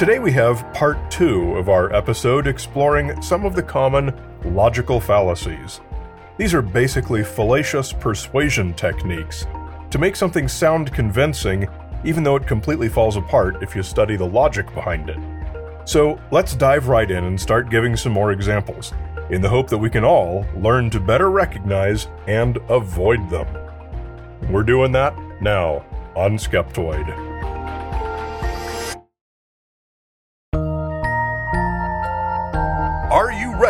Today we have part two of our episode exploring some of the common logical fallacies. These are basically fallacious persuasion techniques to make something sound convincing, even though it completely falls apart if you study the logic behind it. So let's dive right in and start giving some more examples, in the hope that we can all learn to better recognize and avoid them. We're doing that now on Skeptoid.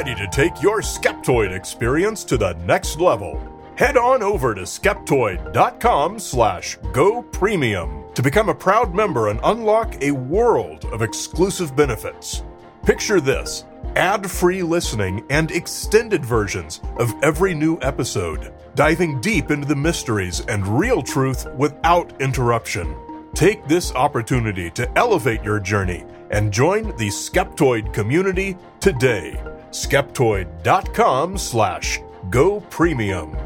Ready to take your Skeptoid experience to the next level? Head on over to skeptoid.com slash go premium to become a proud member and unlock a world of exclusive benefits. Picture this ad free listening and extended versions of every new episode, diving deep into the mysteries and real truth without interruption. Take this opportunity to elevate your journey and join the Skeptoid community today. Skeptoid.com slash go premium.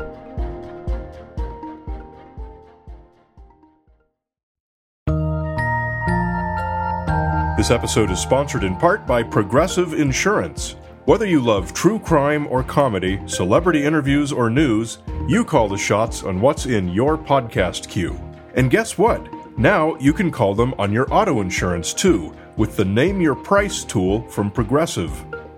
This episode is sponsored in part by Progressive Insurance. Whether you love true crime or comedy, celebrity interviews or news, you call the shots on what's in your podcast queue. And guess what? Now you can call them on your auto insurance too with the Name Your Price tool from Progressive.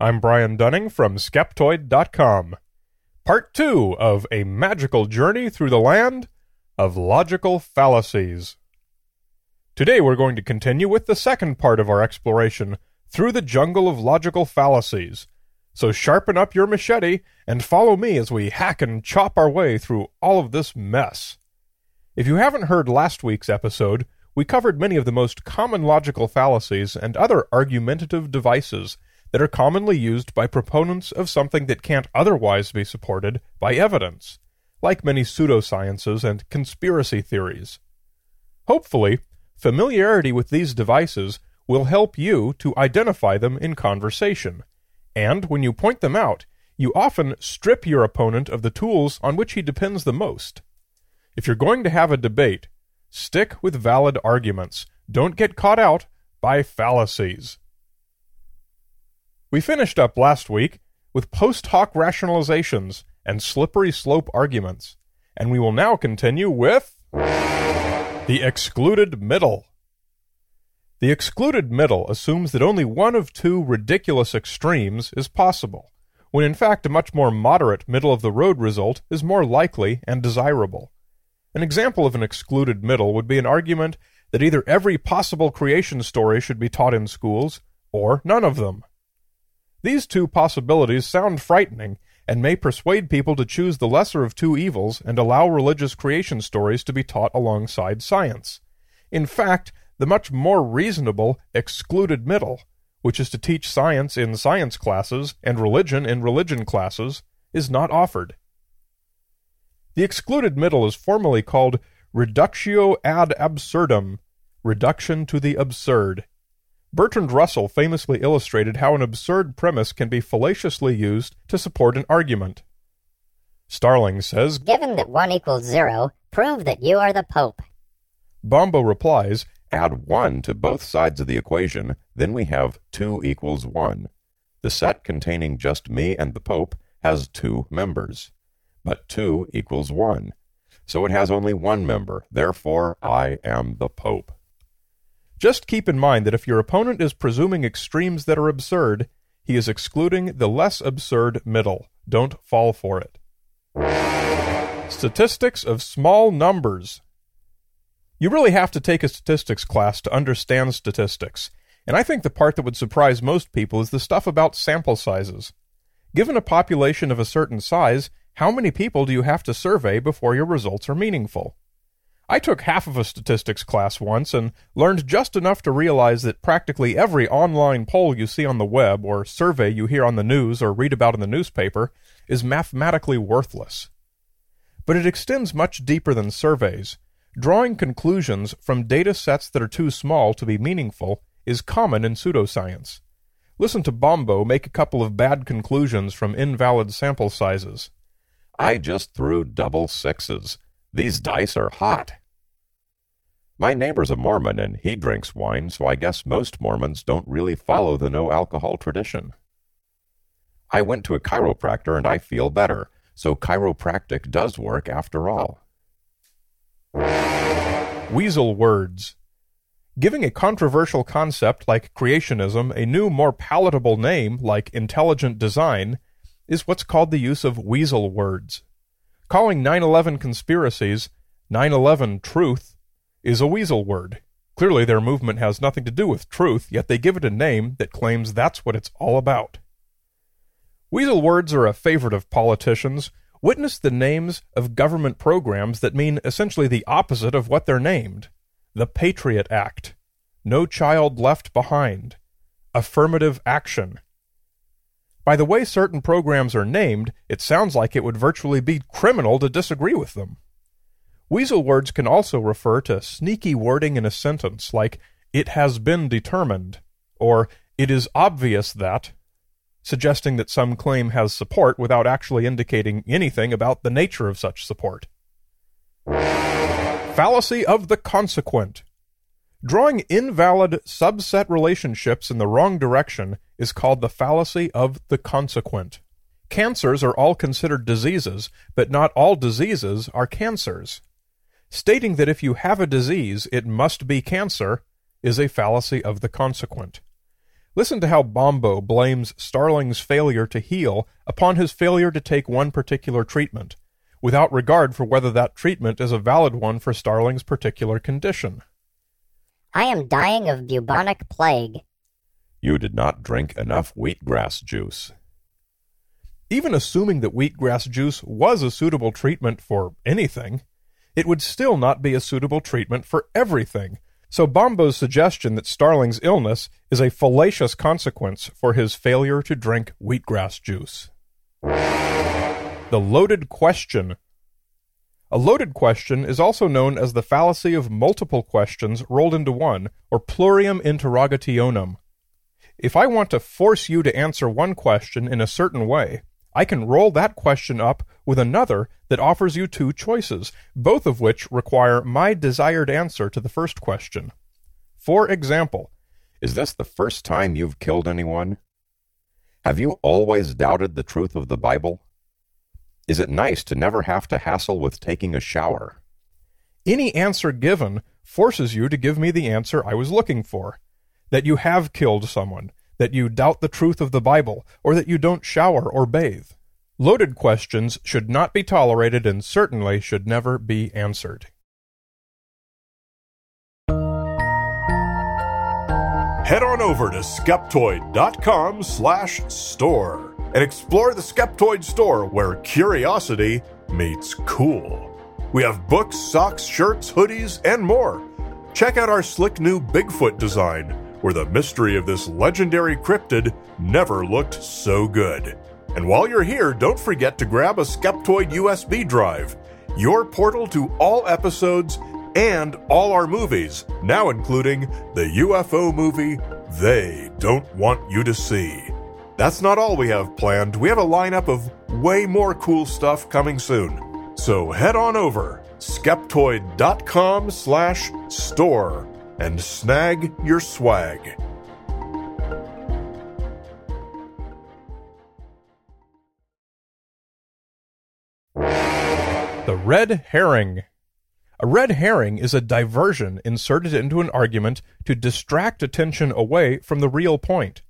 I'm Brian Dunning from Skeptoid.com. Part 2 of A Magical Journey Through the Land of Logical Fallacies. Today we're going to continue with the second part of our exploration through the jungle of logical fallacies. So sharpen up your machete and follow me as we hack and chop our way through all of this mess. If you haven't heard last week's episode, we covered many of the most common logical fallacies and other argumentative devices that are commonly used by proponents of something that can't otherwise be supported by evidence, like many pseudosciences and conspiracy theories. Hopefully, familiarity with these devices will help you to identify them in conversation, and when you point them out, you often strip your opponent of the tools on which he depends the most. If you're going to have a debate, Stick with valid arguments. Don't get caught out by fallacies. We finished up last week with post hoc rationalizations and slippery slope arguments, and we will now continue with the excluded middle. The excluded middle assumes that only one of two ridiculous extremes is possible, when in fact a much more moderate middle of the road result is more likely and desirable. An example of an excluded middle would be an argument that either every possible creation story should be taught in schools, or none of them. These two possibilities sound frightening and may persuade people to choose the lesser of two evils and allow religious creation stories to be taught alongside science. In fact, the much more reasonable excluded middle, which is to teach science in science classes and religion in religion classes, is not offered. The excluded middle is formally called reductio ad absurdum, reduction to the absurd. Bertrand Russell famously illustrated how an absurd premise can be fallaciously used to support an argument. Starling says, Given that 1 equals 0, prove that you are the Pope. Bombo replies, Add 1 to both sides of the equation, then we have 2 equals 1. The set containing just me and the Pope has two members but 2 equals 1. So it has only one member. Therefore, I am the Pope. Just keep in mind that if your opponent is presuming extremes that are absurd, he is excluding the less absurd middle. Don't fall for it. Statistics of small numbers. You really have to take a statistics class to understand statistics, and I think the part that would surprise most people is the stuff about sample sizes. Given a population of a certain size, how many people do you have to survey before your results are meaningful? I took half of a statistics class once and learned just enough to realize that practically every online poll you see on the web or survey you hear on the news or read about in the newspaper is mathematically worthless. But it extends much deeper than surveys. Drawing conclusions from data sets that are too small to be meaningful is common in pseudoscience. Listen to Bombo make a couple of bad conclusions from invalid sample sizes. I just threw double sixes. These dice are hot. My neighbor's a Mormon and he drinks wine, so I guess most Mormons don't really follow the no alcohol tradition. I went to a chiropractor and I feel better, so chiropractic does work after all. Weasel words. Giving a controversial concept like creationism a new, more palatable name like intelligent design is what's called the use of weasel words. Calling 9 11 conspiracies 9 11 truth is a weasel word. Clearly, their movement has nothing to do with truth, yet they give it a name that claims that's what it's all about. Weasel words are a favorite of politicians. Witness the names of government programs that mean essentially the opposite of what they're named the Patriot Act, No Child Left Behind, Affirmative Action. By the way certain programs are named, it sounds like it would virtually be criminal to disagree with them. Weasel words can also refer to sneaky wording in a sentence, like, it has been determined, or it is obvious that, suggesting that some claim has support without actually indicating anything about the nature of such support. Fallacy of the consequent. Drawing invalid subset relationships in the wrong direction is called the fallacy of the consequent. Cancers are all considered diseases, but not all diseases are cancers. Stating that if you have a disease, it must be cancer is a fallacy of the consequent. Listen to how Bombo blames Starling's failure to heal upon his failure to take one particular treatment, without regard for whether that treatment is a valid one for Starling's particular condition. I am dying of bubonic plague. You did not drink enough wheatgrass juice. Even assuming that wheatgrass juice was a suitable treatment for anything, it would still not be a suitable treatment for everything. So Bombo's suggestion that Starling's illness is a fallacious consequence for his failure to drink wheatgrass juice. The loaded question. A loaded question is also known as the fallacy of multiple questions rolled into one, or plurium interrogationum. If I want to force you to answer one question in a certain way, I can roll that question up with another that offers you two choices, both of which require my desired answer to the first question. For example, Is this the first time you've killed anyone? Have you always doubted the truth of the Bible? Is it nice to never have to hassle with taking a shower? any answer given forces you to give me the answer I was looking for. That you have killed someone, that you doubt the truth of the Bible, or that you don't shower or bathe. Loaded questions should not be tolerated and certainly should never be answered. Head on over to skeptoid.com slash store and explore the Skeptoid store where curiosity meets cool. We have books, socks, shirts, hoodies, and more. Check out our slick new Bigfoot design, where the mystery of this legendary cryptid never looked so good. And while you're here, don't forget to grab a Skeptoid USB drive, your portal to all episodes and all our movies, now including the UFO movie They Don't Want You to See. That's not all we have planned. We have a lineup of way more cool stuff coming soon. So head on over skeptoid.com slash store and snag your swag. The red herring. A red herring is a diversion inserted into an argument to distract attention away from the real point.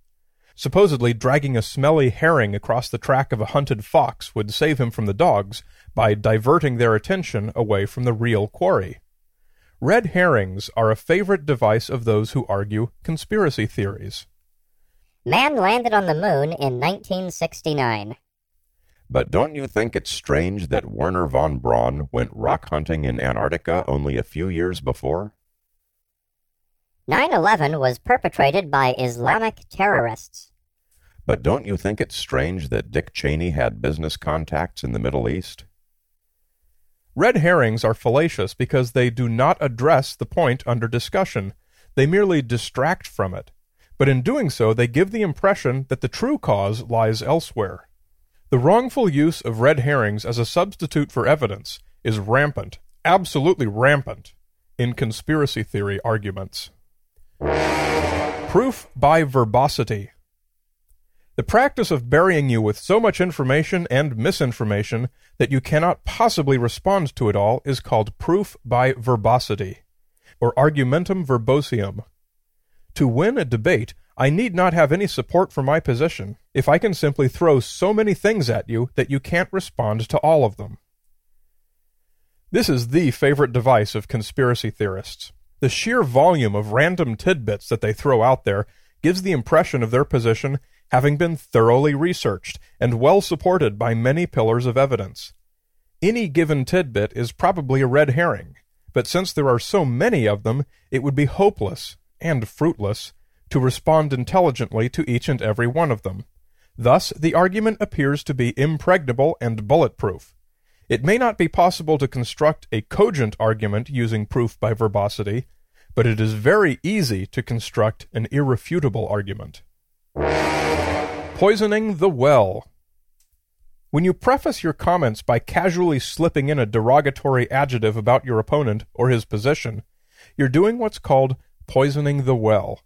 Supposedly, dragging a smelly herring across the track of a hunted fox would save him from the dogs by diverting their attention away from the real quarry. Red herrings are a favorite device of those who argue conspiracy theories. Man landed on the moon in 1969. But don't you think it's strange that Wernher von Braun went rock hunting in Antarctica only a few years before? 9 11 was perpetrated by Islamic terrorists. But don't you think it's strange that Dick Cheney had business contacts in the Middle East? Red herrings are fallacious because they do not address the point under discussion. They merely distract from it. But in doing so, they give the impression that the true cause lies elsewhere. The wrongful use of red herrings as a substitute for evidence is rampant, absolutely rampant, in conspiracy theory arguments. Proof by verbosity. The practice of burying you with so much information and misinformation that you cannot possibly respond to it all is called proof by verbosity, or argumentum verbosium. To win a debate, I need not have any support for my position if I can simply throw so many things at you that you can't respond to all of them. This is the favorite device of conspiracy theorists. The sheer volume of random tidbits that they throw out there gives the impression of their position having been thoroughly researched and well supported by many pillars of evidence. Any given tidbit is probably a red herring, but since there are so many of them, it would be hopeless and fruitless to respond intelligently to each and every one of them. Thus, the argument appears to be impregnable and bulletproof. It may not be possible to construct a cogent argument using proof by verbosity, but it is very easy to construct an irrefutable argument. Poisoning the well. When you preface your comments by casually slipping in a derogatory adjective about your opponent or his position, you're doing what's called poisoning the well.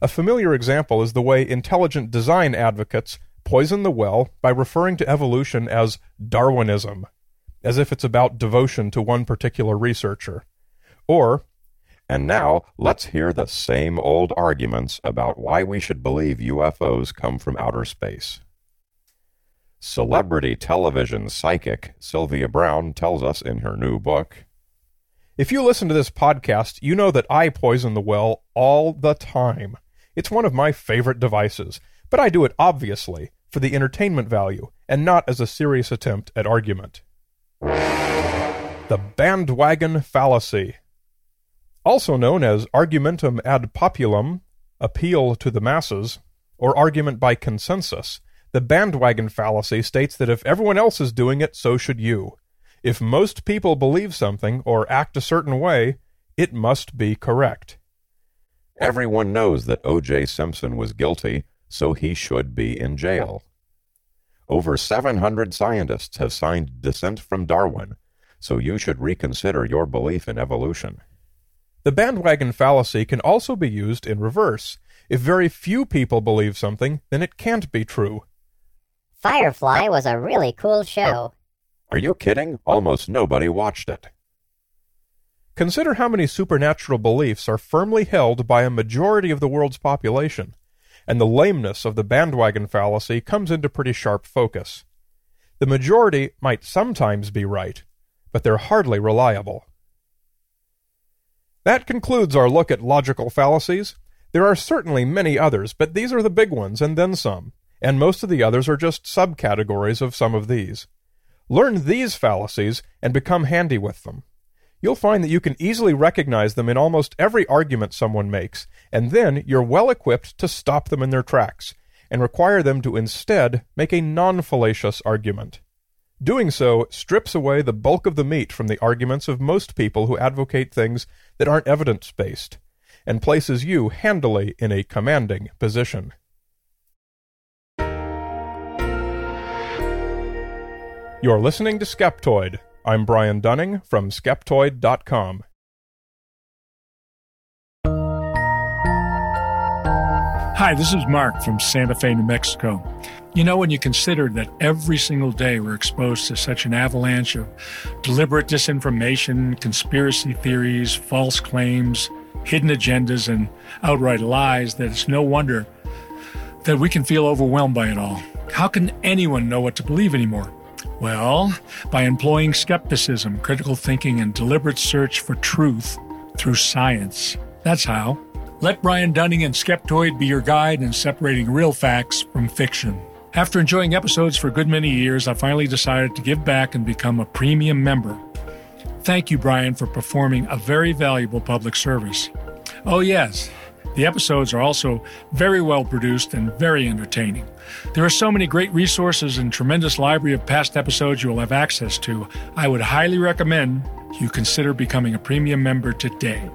A familiar example is the way intelligent design advocates poison the well by referring to evolution as Darwinism, as if it's about devotion to one particular researcher. Or, and now let's hear the same old arguments about why we should believe UFOs come from outer space. Celebrity television psychic Sylvia Browne tells us in her new book If you listen to this podcast, you know that I poison the well all the time. It's one of my favorite devices, but I do it obviously for the entertainment value and not as a serious attempt at argument. The bandwagon fallacy. Also known as argumentum ad populum, appeal to the masses, or argument by consensus, the bandwagon fallacy states that if everyone else is doing it, so should you. If most people believe something or act a certain way, it must be correct. Everyone knows that O.J. Simpson was guilty, so he should be in jail. Over 700 scientists have signed dissent from Darwin, so you should reconsider your belief in evolution. The bandwagon fallacy can also be used in reverse. If very few people believe something, then it can't be true. Firefly was a really cool show. Oh. Are you kidding? Almost nobody watched it. Consider how many supernatural beliefs are firmly held by a majority of the world's population, and the lameness of the bandwagon fallacy comes into pretty sharp focus. The majority might sometimes be right, but they're hardly reliable. That concludes our look at logical fallacies. There are certainly many others, but these are the big ones and then some, and most of the others are just subcategories of some of these. Learn these fallacies and become handy with them you'll find that you can easily recognize them in almost every argument someone makes, and then you're well equipped to stop them in their tracks and require them to instead make a non fallacious argument. Doing so strips away the bulk of the meat from the arguments of most people who advocate things that aren't evidence based, and places you handily in a commanding position. You're listening to Skeptoid I'm Brian Dunning from Skeptoid.com. Hi, this is Mark from Santa Fe, New Mexico. You know, when you consider that every single day we're exposed to such an avalanche of deliberate disinformation, conspiracy theories, false claims, hidden agendas, and outright lies, that it's no wonder that we can feel overwhelmed by it all. How can anyone know what to believe anymore? Well, by employing skepticism, critical thinking, and deliberate search for truth through science. That's how. Let Brian Dunning and Skeptoid be your guide in separating real facts from fiction. After enjoying episodes for a good many years, I finally decided to give back and become a premium member. Thank you, Brian, for performing a very valuable public service. Oh, yes, the episodes are also very well produced and very entertaining. There are so many great resources and tremendous library of past episodes you will have access to. I would highly recommend you consider becoming a premium member today.